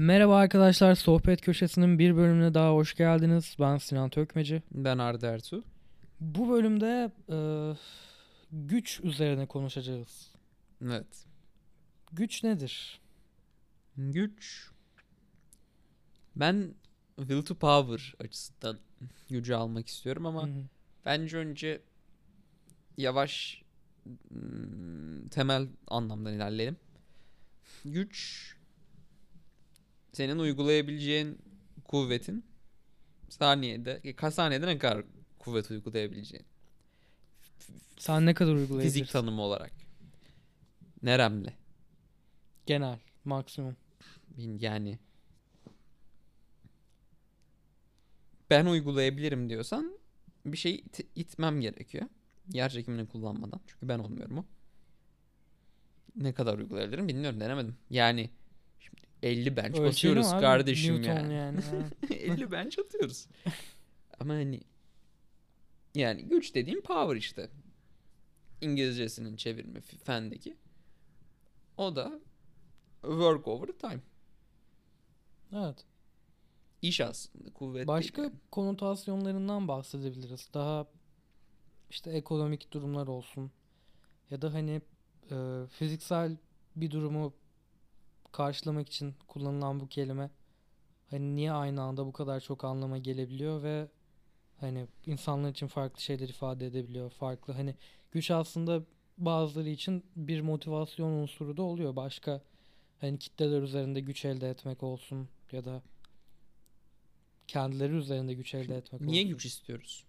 Merhaba arkadaşlar, Sohbet Köşesi'nin bir bölümüne daha hoş geldiniz. Ben Sinan Tökmeci. Ben Arda Ertuğ. Bu bölümde e, güç üzerine konuşacağız. Evet. Güç nedir? Güç. Ben will to power açısından gücü almak istiyorum ama Hı hı. bence önce yavaş hmm, temel anlamdan ilerleyelim. Güç senin uygulayabileceğin kuvvetin saniyede e, kaç saniyede ne kadar kuvvet uygulayabileceğin Sen ne kadar uygulayabilirsin? fizik tanımı olarak. Neremle. Genel, maksimum. Yani ben uygulayabilirim diyorsan bir şeyi it- itmem gerekiyor. Yer çekimini kullanmadan. Çünkü ben olmuyorum o. Ne kadar uygulayabilirim bilmiyorum denemedim. Yani 50 bench Ölçelim basıyoruz abi, kardeşim Newton yani. yani. ha. 50 bench atıyoruz. Ama hani yani güç dediğim power işte. İngilizcesinin çevirme fendeki. O da work over time. evet. İş aslında kuvvet Başka yani. konotasyonlarından bahsedebiliriz. Daha işte ekonomik durumlar olsun. Ya da hani e, fiziksel bir durumu karşılamak için kullanılan bu kelime hani niye aynı anda bu kadar çok anlama gelebiliyor ve hani insanlar için farklı şeyler ifade edebiliyor. Farklı hani güç aslında bazıları için bir motivasyon unsuru da oluyor. Başka hani kitleler üzerinde güç elde etmek olsun ya da kendileri üzerinde güç elde etmek Niye olsun. güç istiyoruz?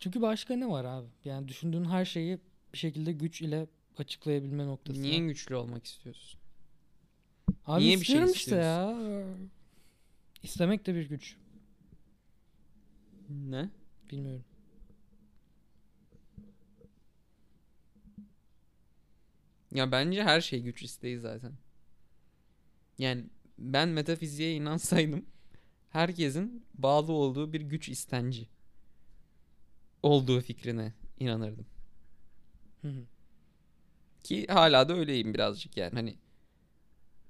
Çünkü başka ne var abi? Yani düşündüğün her şeyi bir şekilde güç ile açıklayabilme noktası. Niye güçlü olmak istiyorsun? Abi niye bir şey istiyorum işte ya. İstemek de bir güç. Ne? Bilmiyorum. Ya bence her şey güç isteği zaten. Yani ben metafiziğe inansaydım herkesin bağlı olduğu bir güç istenci olduğu fikrine inanırdım. Hı hı. Ki hala da öyleyim birazcık yani hani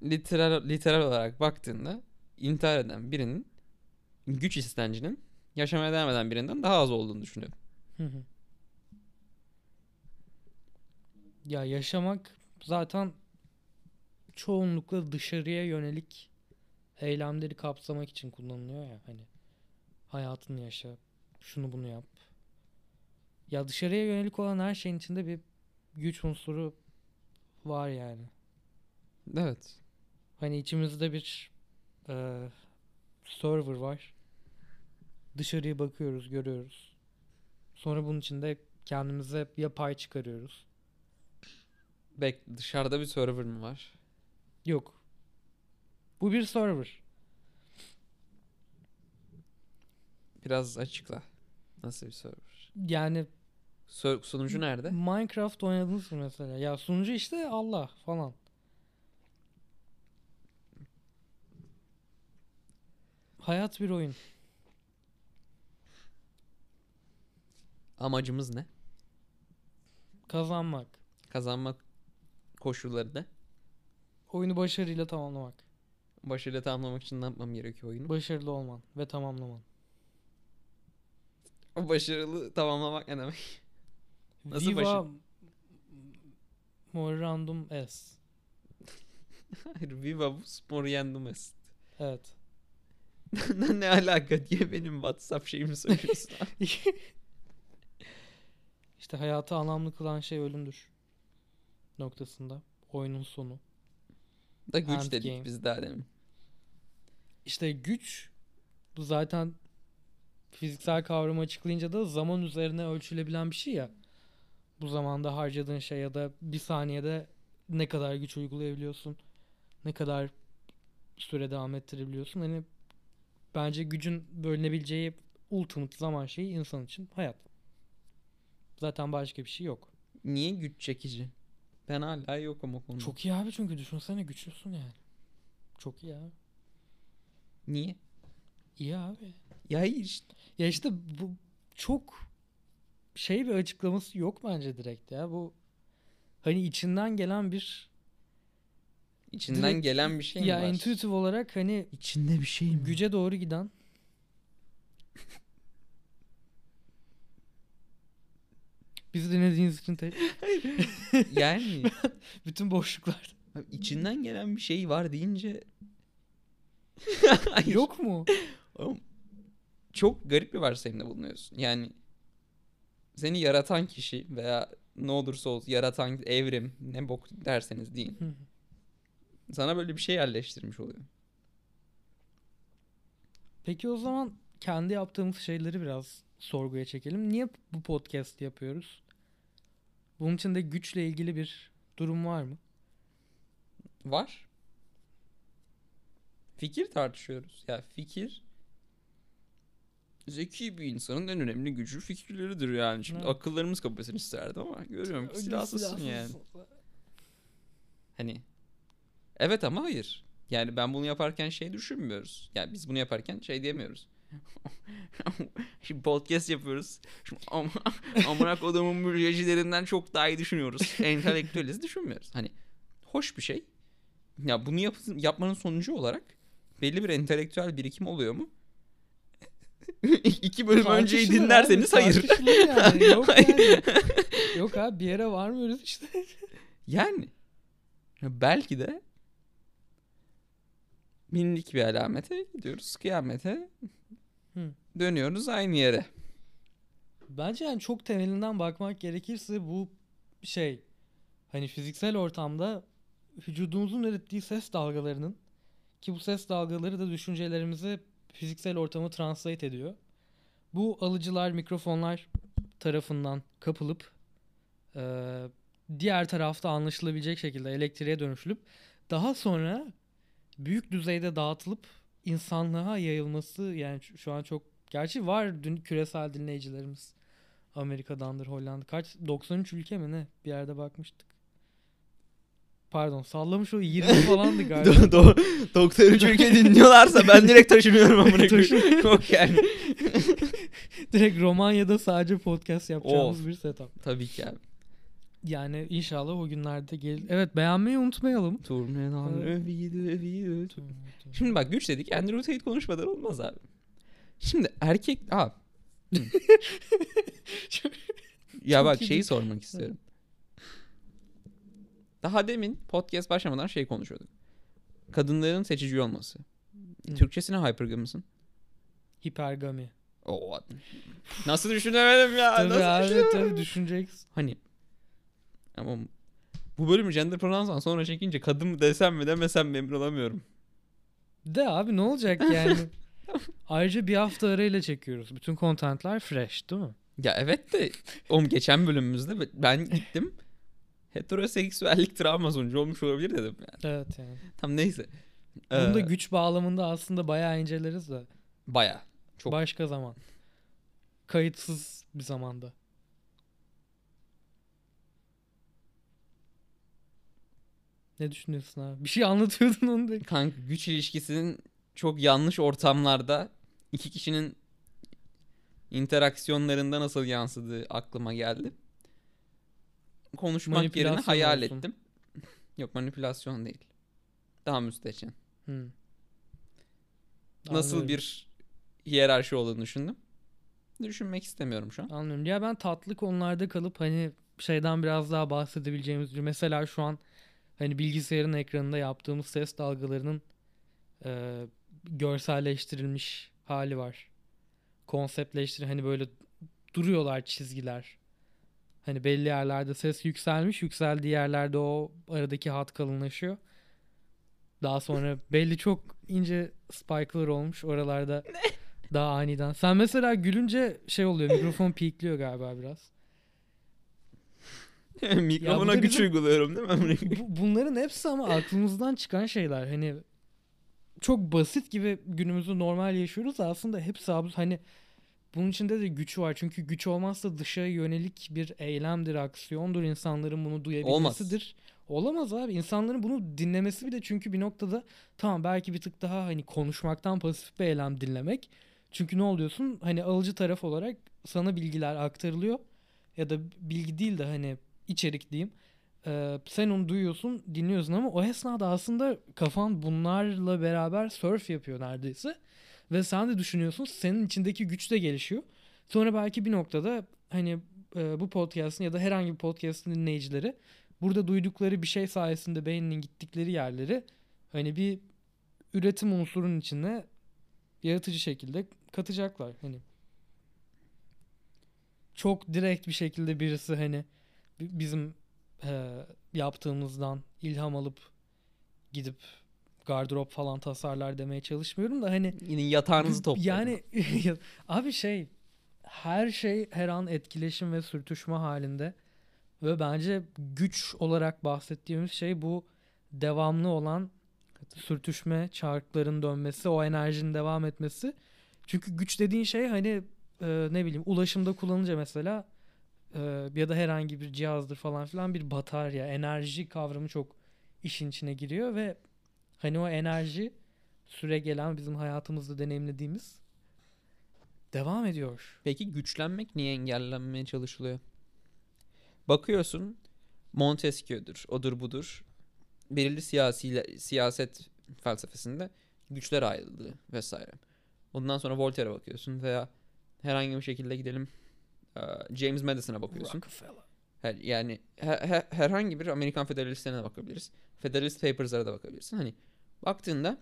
literal, literal olarak baktığında intihar eden birinin güç istencinin yaşamaya devam eden birinden daha az olduğunu düşünüyorum. Ya yaşamak zaten çoğunlukla dışarıya yönelik eylemleri kapsamak için kullanılıyor ya hani hayatını yaşa, şunu bunu yap. Ya dışarıya yönelik olan her şeyin içinde bir güç unsuru var yani. Evet. Hani içimizde bir eee, server var. Dışarıya bakıyoruz, görüyoruz. Sonra bunun içinde kendimize ya pay çıkarıyoruz. Bek dışarıda bir server mı var? Yok. Bu bir server. Biraz açıkla. Nasıl bir server? Yani Sö- sunucu nerede? Minecraft oynadınız mı mesela? Ya sunucu işte Allah falan. Hayat bir oyun. Amacımız ne? Kazanmak. Kazanmak koşulları ne? Oyunu başarıyla tamamlamak. Başarıyla tamamlamak için ne yapmam gerekiyor oyunu? Başarılı olman ve tamamlaman. Başarılı tamamlamak ne demek? Nasıl Viva başarı- Memorandum S. Hayır, Vivavus Moriendum Est. Evet. ne, alaka diye benim WhatsApp şeyimi söylüyorsun. abi. İşte hayatı anlamlı kılan şey ölümdür. Noktasında. Oyunun sonu. da güç End dedik game. biz daha demin. İşte güç bu zaten fiziksel kavramı açıklayınca da zaman üzerine ölçülebilen bir şey ya. Bu zamanda harcadığın şey ya da bir saniyede ne kadar güç uygulayabiliyorsun. Ne kadar süre devam ettirebiliyorsun. Hani bence gücün bölünebileceği ultimate zaman şeyi insan için hayat. Zaten başka bir şey yok. Niye güç çekici? Ben hala yokum o konuda. Çok iyi abi çünkü düşünsene güçlüsün yani. Çok iyi abi. Niye? İyi abi. Ya işte. Ya işte bu çok şey bir açıklaması yok bence direkt ya. Bu hani içinden gelen bir İçinden Direkt- gelen bir şey mi ya var? intuitif olarak hani İçinde bir şey mi? güce doğru giden Bizi dinlediğiniz için te- yani bütün boşluklar. abi içinden gelen bir şey var deyince. Yok mu? Oğlum, çok garip bir varsayımda bulunuyorsun. Yani seni yaratan kişi veya ne olursa olsun yaratan evrim ne bok derseniz deyin. Sana böyle bir şey yerleştirmiş oluyor. Peki o zaman kendi yaptığımız şeyleri biraz sorguya çekelim. Niye bu podcast yapıyoruz? Bunun içinde güçle ilgili bir durum var mı? Var. Fikir tartışıyoruz. Ya fikir zeki bir insanın en önemli gücü fikirleridir yani. Şimdi Evet. akıllarımız kapasın isterdim ama görüyorum ki silahsızsın yani. Hani evet ama hayır. Yani ben bunu yaparken şey düşünmüyoruz. Yani biz bunu yaparken şey diyemiyoruz. Şimdi podcast yapıyoruz. Şimdi am amına kodumun mültecilerinden çok daha iyi düşünüyoruz. Entelektüeliz düşünmüyoruz. Hani hoş bir şey. Ya bunu yap yapmanın sonucu olarak belli bir entelektüel birikim oluyor mu? İki bölüm önceyi dinlerseniz abi, hayır. yani. Yok yani. Yok abi bir yere varmıyoruz işte. Yani ya belki de bindik bir alamete gidiyoruz kıyamete Hı. dönüyoruz aynı yere. Bence yani çok temelinden bakmak gerekirse bu şey hani fiziksel ortamda vücudumuzun ürettiği ses dalgalarının ki bu ses dalgaları da düşüncelerimizi fiziksel ortamı translate ediyor. Bu alıcılar, mikrofonlar tarafından kapılıp eee, diğer tarafta anlaşılabilecek şekilde elektriğe dönüşülüp daha sonra büyük düzeyde dağıtılıp insanlığa yayılması yani şu an çok gerçi var dün küresel dinleyicilerimiz. Amerika'dandır, Hollanda. Kaç? 93 ülke mi ne? Bir yerde bakmıştık. Pardon sallamış o 20 falandı galiba. Doktor üç ülke dinliyorlarsa ben direkt taşınıyorum amına koyayım. Yok yani. Direkt Romanya'da sadece podcast yapacağımız Of. bir setup. Tabii ki abi. Yani inşallah o günlerde gelir. Evet beğenmeyi unutmayalım. Turnedan Evet. övüydü övüydü. Şimdi bak güç dedik. Andrew Tate konuşmadan olmaz abi. Şimdi erkek... Aa. Ya Çok bak iyi şeyi sormak istiyorum. Daha demin podcast başlamadan şey konuşuyorduk. Kadınların seçici olması. Hı. Türkçesine hypergamısın. Hipergami. Oo. Nasıl düşünemedim ya? Tabii Nasıl abi düşünemedim? tabii düşüneceksin. Hani ama bu bölümü gender pronounce'dan sonra çekince kadın desem mi demesem mi emin olamıyorum. De abi ne olacak yani? Ayrıca bir hafta arayla çekiyoruz. Bütün kontentler fresh değil mi? Ya evet de oğlum geçen bölümümüzde ben gittim heteroseksüellik travma sonucu olmuş olabilir dedim yani. Evet yani. Tam neyse. Bunu da Ee, güç bağlamında aslında bayağı inceleriz de. Baya. Çok. Başka zaman. Kayıtsız bir zamanda. Ne düşünüyorsun abi? Bir şey anlatıyordun onu da. Kanka güç ilişkisinin çok yanlış ortamlarda iki kişinin interaksiyonlarında nasıl yansıdığı aklıma geldi. Konuşmak yerine hayal olsun. ettim. Yok manipülasyon değil. Daha müstehcen. Hı. Nasıl bir hiyerarşi olduğunu düşündüm. Düşünmek istemiyorum şu an. Anlıyorum. Ya ben tatlı konularda kalıp hani şeyden biraz daha bahsedebileceğimiz bir mesela şu an hani bilgisayarın ekranında yaptığımız ses dalgalarının e, görselleştirilmiş hali var. Konseptleştir hani böyle duruyorlar çizgiler. Hani belli yerlerde ses yükselmiş, yükseldiği yerlerde o aradaki hat kalınlaşıyor. Daha sonra belli çok ince spike'lar olmuş oralarda. Daha aniden. Sen mesela gülünce şey oluyor mikrofon peakliyor galiba biraz. Mikrofona da güç bizim- uyguluyorum değil mi? Bu- bunların hepsi ama aklımızdan çıkan şeyler. Hani çok basit gibi günümüzü normal yaşıyoruz da aslında hepsi abs- hani bunun içinde de güç var. Çünkü güç olmazsa dışa yönelik bir eylemdir, aksiyondur. insanların bunu duyabilmesidir. Olamaz abi. İnsanların bunu dinlemesi bile çünkü bir noktada tamam belki bir tık daha hani konuşmaktan pasif bir eylem dinlemek. Çünkü ne oluyorsun? Hani alıcı taraf olarak sana bilgiler aktarılıyor ya da bilgi değil de hani içerik diyeyim. Ee, sen onu duyuyorsun, dinliyorsun ama o esnada aslında kafan bunlarla beraber surf yapıyor neredeyse. Ve sen de düşünüyorsun, senin içindeki güç de gelişiyor. Sonra belki bir noktada hani e, bu podcast'ın ya da herhangi bir podcast'ın dinleyicileri burada duydukları bir şey sayesinde beyninin gittikleri yerleri hani bir üretim unsurunun içine yaratıcı şekilde katacaklar. Hani çok direkt bir şekilde birisi hani bi- bizim e, yaptığımızdan ilham alıp gidip gardırop falan tasarlar demeye çalışmıyorum da hani Yine yatağınızı toplayın. yani abi şey her şey her an etkileşim ve sürtüşme halinde ve bence güç olarak bahsettiğimiz şey bu devamlı olan sürtüşme, çarkların dönmesi, o enerjinin devam etmesi. Çünkü güç dediğin şey hani e, ne bileyim ulaşımda kullanınca mesela e, ya da herhangi bir cihazdır falan filan bir batarya, enerji kavramı çok işin içine giriyor ve hani o enerji süre gelen bizim hayatımızda deneyimlediğimiz devam ediyor. Peki güçlenmek niye engellenmeye çalışılıyor? Bakıyorsun Montesquieu'dur, odur budur. Belirli siyasi siyaset felsefesinde güçler ayrılığı vesaire. Ondan sonra Voltaire'e bakıyorsun veya herhangi bir şekilde gidelim James Madison'a bakıyorsun. Rockefeller. Her, yani he- he- herhangi bir Amerikan Federalistlerine de bakabiliriz. Federalist Papers'lara da bakabilirsin. Hani baktığında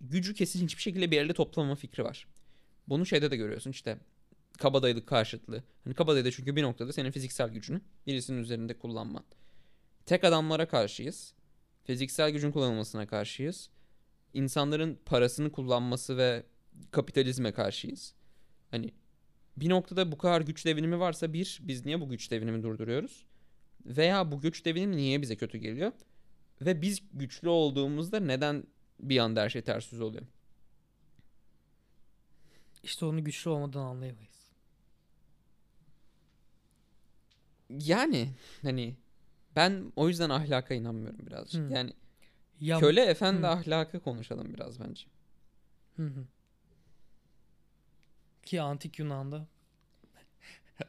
gücü kesin hiçbir şekilde bir yerde toplamama fikri var. Bunu şeyde de görüyorsun işte kabadayılık karşıtlığı. Hani kabadayıda çünkü bir noktada senin fiziksel gücünü birisinin üzerinde kullanman. Tek adamlara karşıyız. Fiziksel gücün kullanılmasına karşıyız. İnsanların parasını kullanması ve kapitalizme karşıyız. Hani bir noktada bu kadar güç devinimi varsa bir, biz niye bu güç devinimi durduruyoruz? Veya bu güç devinimi niye bize kötü geliyor? Ve biz güçlü olduğumuzda neden bir anda her şey ters yüz oluyor? İşte onu güçlü olmadan anlayamayız. Yani hani ben o yüzden ahlaka inanmıyorum birazcık. Hmm. Yani Ya, köle efendi Hı. ahlakı konuşalım biraz bence. Hı hı. Ki antik Yunan'da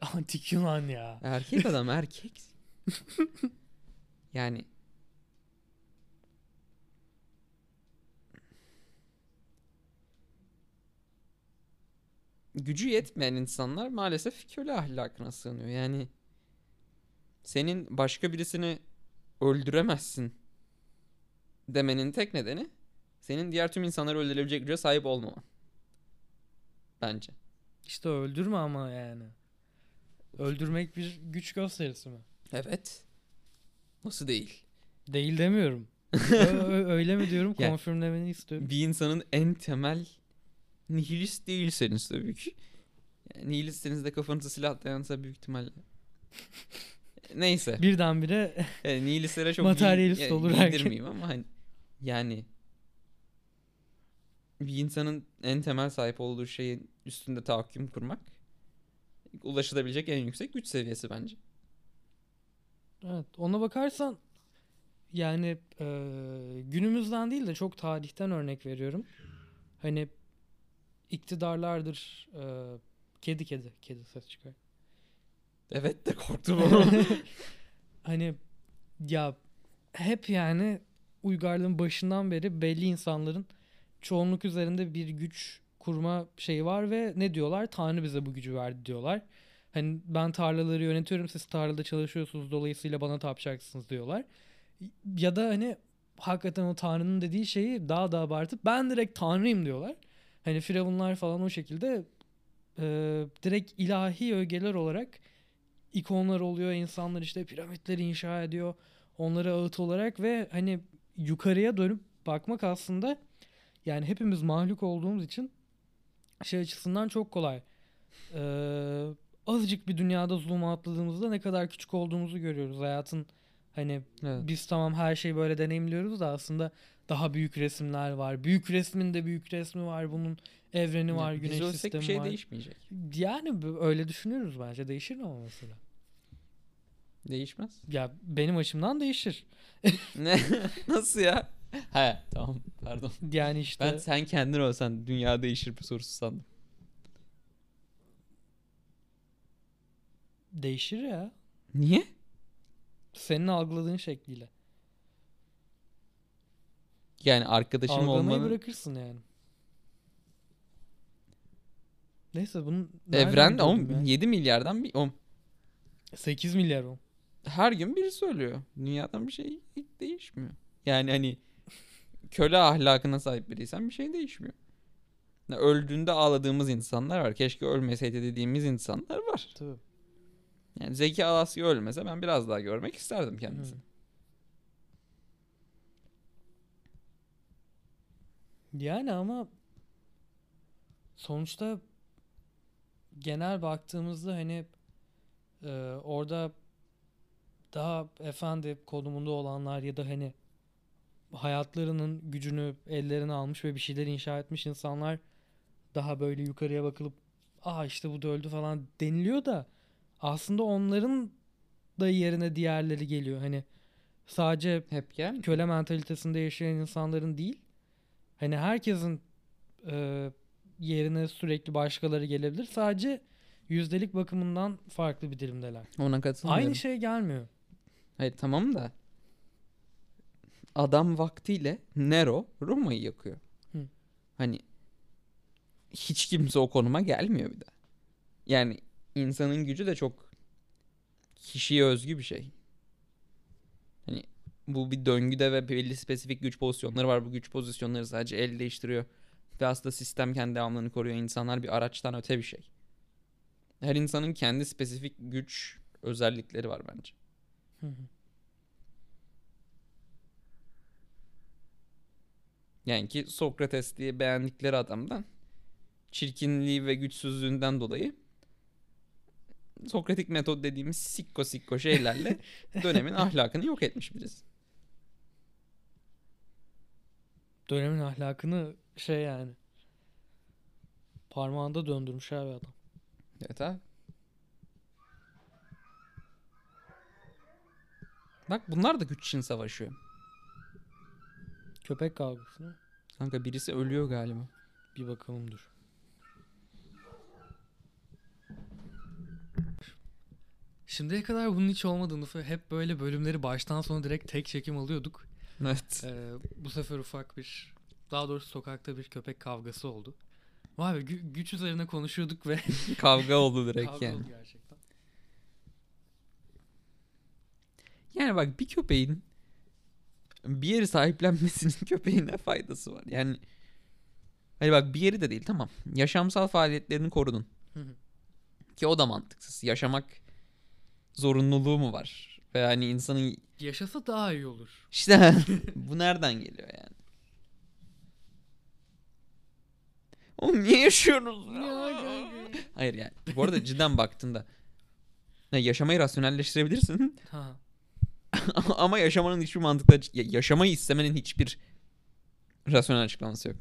antik Yunan ya. Erkek adam erkek. yani gücü yetmeyen insanlar maalesef köle ahlakına sığınıyor. Yani senin başka birisini öldüremezsin demenin tek nedeni senin diğer tüm insanları öldürebilecek güce sahip olmaman. Bence. İşte öldürme ama yani. Öldürmek bir güç gösterisi mi? Evet. Nasıl değil? Değil demiyorum. Öyle mi diyorum? Konfirmlemeni istiyorum. bir insanın en temel nihilist değilseniz tabii ki. Yani nihilisteniz de kafanıza silah dayansa büyük ihtimalle. Neyse. Birdenbire Yani nihilistlere çok Materyalist yani olur giydirmeyeyim ama hani yani bir insanın en temel sahip olduğu şeyin üstünde tahakküm kurmak ulaşılabilecek en yüksek güç seviyesi bence. evet ona bakarsan yani e, günümüzden değil de çok tarihten örnek veriyorum. Hani iktidarlardır e, kedi kedi kedi ses çıkar. Evet de korktum ama. hani ya hep yani uygarlığın başından beri belli insanların çoğunluk üzerinde bir güç kurma şeyi var ve ne diyorlar? Tanrı bize bu gücü verdi diyorlar. Hani ben tarlaları yönetiyorum siz tarlada çalışıyorsunuz dolayısıyla bana tapacaksınız diyorlar. Ya da hani hakikaten o Tanrı'nın dediği şeyi daha da abartıp ben direkt Tanrıyım diyorlar. Hani firavunlar falan o şekilde e, direkt ilahi ögeler olarak ikonlar oluyor. İnsanlar işte piramitleri inşa ediyor. Onları ağıt olarak ve hani yukarıya dönüp bakmak aslında yani hepimiz mahluk olduğumuz için şey açısından çok kolay. Ee, azıcık bir dünyada zulme atladığımızda ne kadar küçük olduğumuzu görüyoruz. Hayatın hani Evet. biz tamam her şeyi böyle deneyimliyoruz da aslında daha büyük resimler var. Büyük resmin de büyük resmi var. Bunun evreni var, Biz güneş ölsek sistemi bir şey var. değişmeyecek. Yani öyle düşünüyoruz bence. Değişir mi ama mesela? Değişmez. Ya benim açımdan değişir. Ne? Nasıl ya? He tamam pardon. Yani işte Ben sen kendin olsan dünya değişir bir sorusu sandım. değişir ya. Niye? senin algıladığın şekliyle. Yani arkadaşım Algılamayı olmanın bırakırsın yani. Neyse bunun evren gördüm ama ya? 7 milyardan bir o 8 milyar o. her gün biri söylüyor. Dünyadan bir şey değişmiyor. Yani hani köle ahlakına sahip biriysen bir şey değişmiyor. Ya Öldüğünde ağladığımız insanlar var. Keşke ölmeseydi dediğimiz insanlar var. Tabii. Yani Zeki Alasya ölmese ben biraz daha görmek isterdim kendisini. Hı. Yani ama sonuçta genel baktığımızda hani e, orada daha efendi konumunda olanlar ya da hani hayatlarının gücünü ellerine almış ve bir şeyler inşa etmiş insanlar daha böyle yukarıya bakılıp aa işte bu da öldü falan deniliyor da aslında onların da yerine diğerleri geliyor. Hani sadece Hep gel. köle mentalitesinde yaşayan insanların değil. Hani herkesin e, yerine sürekli başkaları gelebilir. Sadece yüzdelik bakımından farklı bir dilimdeler. Ona katılmıyorum. Aynı şey gelmiyor. Hayır tamam da adam vaktiyle Nero Roma'yı yakıyor. Hı. Hani hiç kimse o konuma gelmiyor bir daha. Yani insanın gücü de çok kişiye özgü bir şey. Hani bu bir döngüde ve belli spesifik güç pozisyonları var. Bu güç pozisyonları sadece el değiştiriyor. Ve aslında sistem kendi devamlılığını koruyor. İnsanlar bir araçtan öte bir şey. Her insanın kendi spesifik güç özellikleri var bence. Hı hı. Yani ki Sokrates diye beğendikleri adamdan çirkinliği ve güçsüzlüğünden dolayı Sokratik metod dediğimiz sikko sikko şeylerle dönemin ahlakını yok etmiş birisi. Dönemin ahlakını şey yani parmağında döndürmüş abi adam. Evet abi. Bak bunlar da güç için savaşıyor. Köpek kavgası mı? Kanka birisi ölüyor galiba. Bir bakalım dur. Şimdiye kadar bunun hiç olmadığını hep böyle bölümleri baştan sona direkt tek çekim alıyorduk. Evet. Ee, bu sefer ufak bir, daha doğrusu sokakta bir köpek kavgası oldu. Vay be gü- güç üzerine konuşuyorduk ve Kavga oldu direkt kavga yani. oldu gerçekten. Yani bak bir köpeğin bir yeri sahiplenmesinin köpeğine faydası var. Yani hani bak bir yeri de değil tamam. Yaşamsal faaliyetlerini korudun. Ki o da mantıksız. Yaşamak zorunluluğu mu var? Ve hani insanın Yaşasa daha iyi olur. işte bu nereden geliyor yani? Oğlum niye yaşıyorsunuz? Hayır yani. Bu arada cidden baktığında ya yaşamayı rasyonelleştirebilirsin Ha. ama yaşamanın hiçbir mantıklı yaşamayı istemenin hiçbir rasyonel açıklaması yok.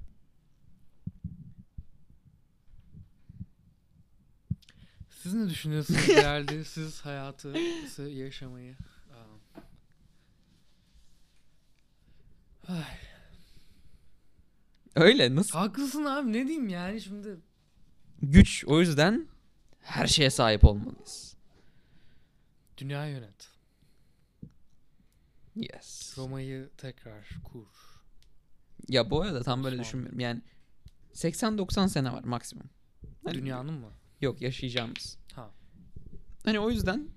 Siz ne düşünüyorsunuz değerli siz hayatı, yaşamayı? Ay, Öyle nasıl? haklısın abi ne diyeyim yani şimdi Güç o yüzden her şeye sahip olmalıyız. dünya yönet. Yes. Roma'yı tekrar kur. Ya bu arada tam böyle düşünmüyorum. Yani 80-90 sene var maksimum. Hani- Dünyanın mı? Yok yaşayacağımız. Ha. Hani o yüzden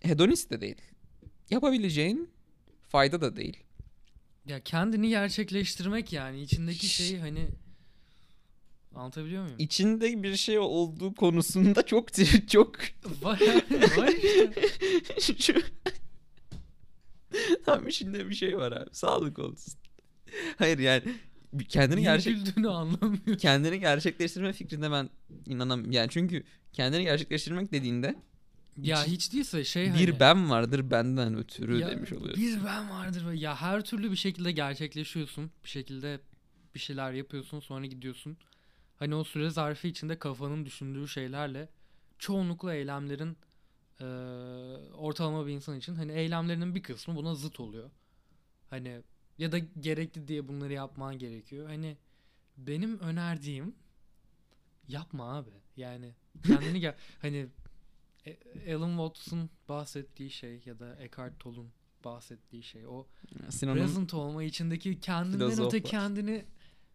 hedonist de değil. Yapabileceğin fayda da değil. Ya kendini gerçekleştirmek yani içindeki Şş. şeyi hani anlatabiliyor muyum? İçinde bir şey olduğu konusunda çok çok var, var işte. Tam içinde bir şey var abi. Sağlık olsun. Hayır yani kendini Niye gerçek güldüğünü anlamıyorum. kendini gerçekleştirme fikrine ben inanam yani çünkü kendini gerçekleştirmek dediğinde Ya İçi- hiç değilse şey bir hani. ben vardır benden ötürü Ya demiş oluyorsun. Bir ben vardır ya her türlü bir şekilde gerçekleşiyorsun. Bir şekilde bir şeyler yapıyorsun sonra gidiyorsun. Hani o süre zarfı içinde kafanın düşündüğü şeylerle çoğunlukla eylemlerin eee, ortalama bir insan için hani eylemlerinin bir kısmı buna zıt oluyor. Hani ya da gerekli diye bunları yapman gerekiyor. Hani benim önerdiğim yapma abi. Yani kendini gel hani E- Alan Watts'un bahsettiği şey ya da Eckhart Tolle'un bahsettiği şey o Sinan'ın present olma içindeki kendinden öte kendini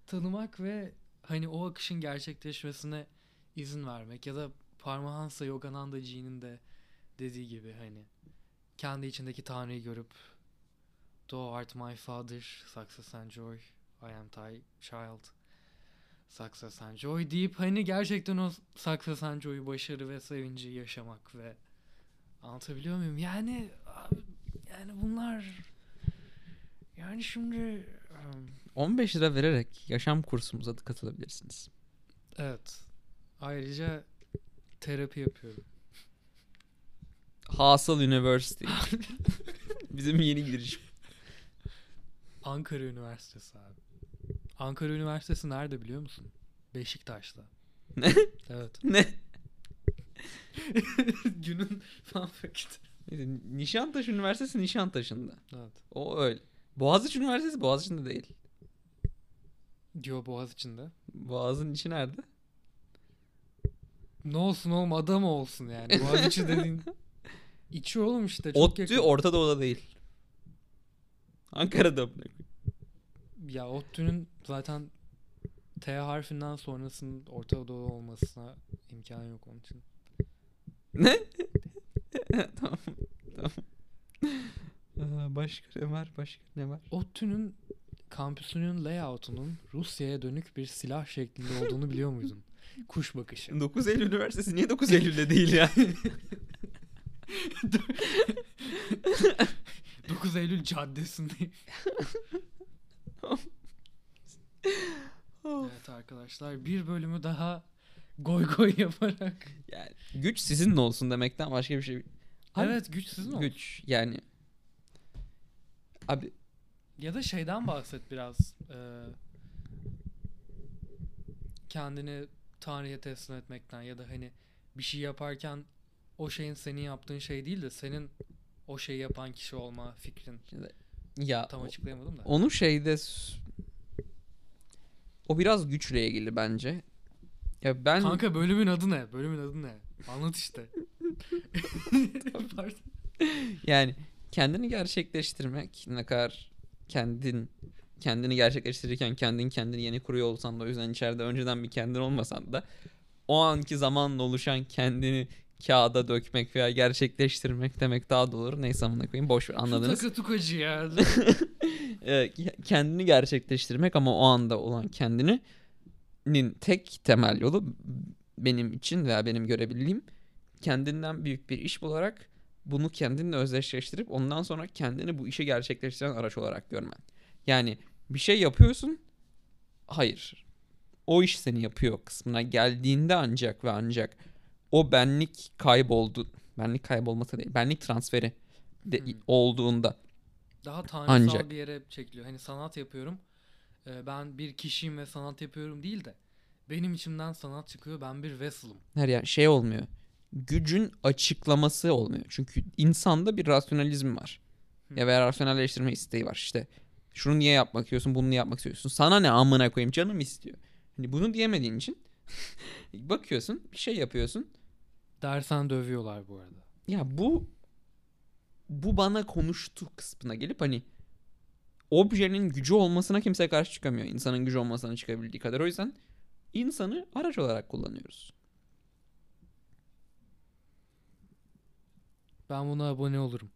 tanımak ve hani o akışın gerçekleşmesine izin vermek ya da Paramahansa Yoganandaji'nin de dediği gibi hani kendi içindeki Tanrı'yı görüp Thou art my father, success and joy, I am thy child, success and joy deyip hani gerçekten o success and joy'u, başarı ve sevinci yaşamak ve anlatabiliyor muyum? Yani yani bunlar yani şimdi 15 lira vererek yaşam kursumuza katılabilirsiniz. evet ayrıca terapi yapıyorum. Hasıl University. Bizim yeni girişim. Ankara Üniversitesi abi. Ankara Üniversitesi nerede biliyor musun? Beşiktaş'ta. Ne? Evet. ne? Günün fact. Neyse, Nişantaşı Üniversitesi Nişantaşı'nda. Evet. O öyle. Boğaziçi Üniversitesi Boğaziçi'nde değil. Diyor Boğaz içinde. Boğaz'ın içi nerede? Ne olsun oğlum adam olsun yani. Boğaziçi dediğin içi oğlum işte çok ODTÜ yakın. Orta Doğu'da değil. Ankara'da. koyayım. Ya ODTÜ'nün zaten T harfinden sonrasının Orta Doğu olmasına imkan yok onun için. Ne? tamam. Tamam. Başka ne var? Başka ne var? ODTÜ'nün kampüsünün layout'unun Rusya'ya dönük bir silah şeklinde olduğunu biliyor muydun? Kuş bakışı. 9 Eylül Üniversitesi niye 9 Eylül'de değil ya? 9 Eylül Caddesi'nde. evet arkadaşlar bir bölümü daha goy goy yaparak. yani güç sizinle olsun demekten başka bir şey. Abi, evet güç sizin olsun. Güç yani. Abi Ya da şeyden bahset biraz. Ee, kendini Tanrı'ya teslim etmekten ya da hani bir şey yaparken o şeyin senin yaptığın şey değil de senin o şeyi yapan kişi olma fikrin. ya Tam açıklayamadım da. onu şeyde o biraz güçle ilgili bence. Ya ben Kanka bölümün adı ne? Bölümün adı ne? Anlat işte. Yani kendini gerçekleştirmek ne kadar kendin kendini gerçekleştirirken kendin kendini yeni kuruyor olsan da o yüzden içeride önceden bir kendin olmasan da o anki zamanla oluşan kendini kağıda dökmek veya gerçekleştirmek demek daha doğru. Neyse amına koyayım boş ver anladınız. Taka tukacı ya. Ee, kendini gerçekleştirmek ama o anda olan kendinin tek temel yolu benim için veya benim görebildiğim kendinden büyük bir iş bularak bunu kendinle özdeşleştirip ondan sonra kendini bu işi gerçekleştiren araç olarak görmen. Yani bir şey yapıyorsun. Hayır. O iş seni yapıyor kısmına geldiğinde ancak ve ancak o benlik kayboldu. Benlik kaybolması değil. Benlik transferi de, Hmm. olduğunda Daha tanrısal Ancak. bir yere çekiliyor. Hani sanat yapıyorum. Ee, ben bir kişiyim ve sanat yapıyorum değil de benim içimden sanat çıkıyor. Ben bir vessel'ım. her yer şey olmuyor. Gücün açıklaması olmuyor. Çünkü insanda bir rasyonalizm var. Ya veya rasyonelleştirme isteği var. İşte şunu niye yapmak istiyorsun, bunu niye yapmak istiyorsun. Sana ne amına koyayım canım istiyor. Hani bunu diyemediğin için bakıyorsun, bir şey yapıyorsun. Dersen dövüyorlar bu arada. Ya bu bu bana konuştu kısmına gelip hani objenin gücü olmasına kimse karşı çıkamıyor. İnsanın gücü olmasına çıkabildiği kadar. O yüzden insanı araç olarak kullanıyoruz. Ben buna abone olurum.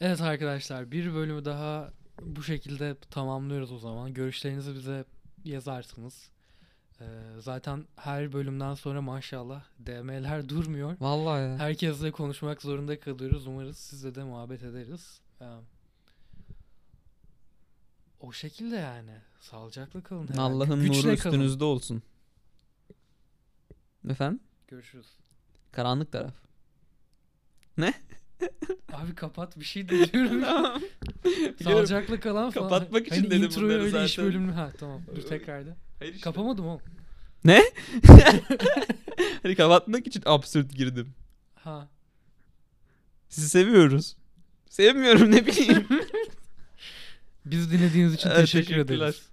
Evet arkadaşlar bir bölümü daha bu şekilde tamamlıyoruz o zaman. Görüşlerinizi bize yazarsınız. Ee, zaten her bölümden sonra maşallah DM'ler durmuyor. Vallahi ya. Herkesle konuşmak zorunda kalıyoruz. Umarız sizle de muhabbet ederiz. Ee, o şekilde yani. Sağlıcakla kalın. Allah'ın nuru kalın. üstünüzde olsun. Efendim? Görüşürüz. Karanlık taraf. Abi kapat bir şey de diyorum. Tamam. Sağlıcakla kalan falan. Kapatmak için hani dedim introyu bunları öyle iş zaten. bölümünü. Ha tamam. Dur tekrar da. Hayır işte. Kapamadım oğlum. Hani kapatmak için absürt girdim. Ha. Sizi seviyoruz. Sevmiyorum ne bileyim. Biz dinlediğiniz için Evet, teşekkür ederiz.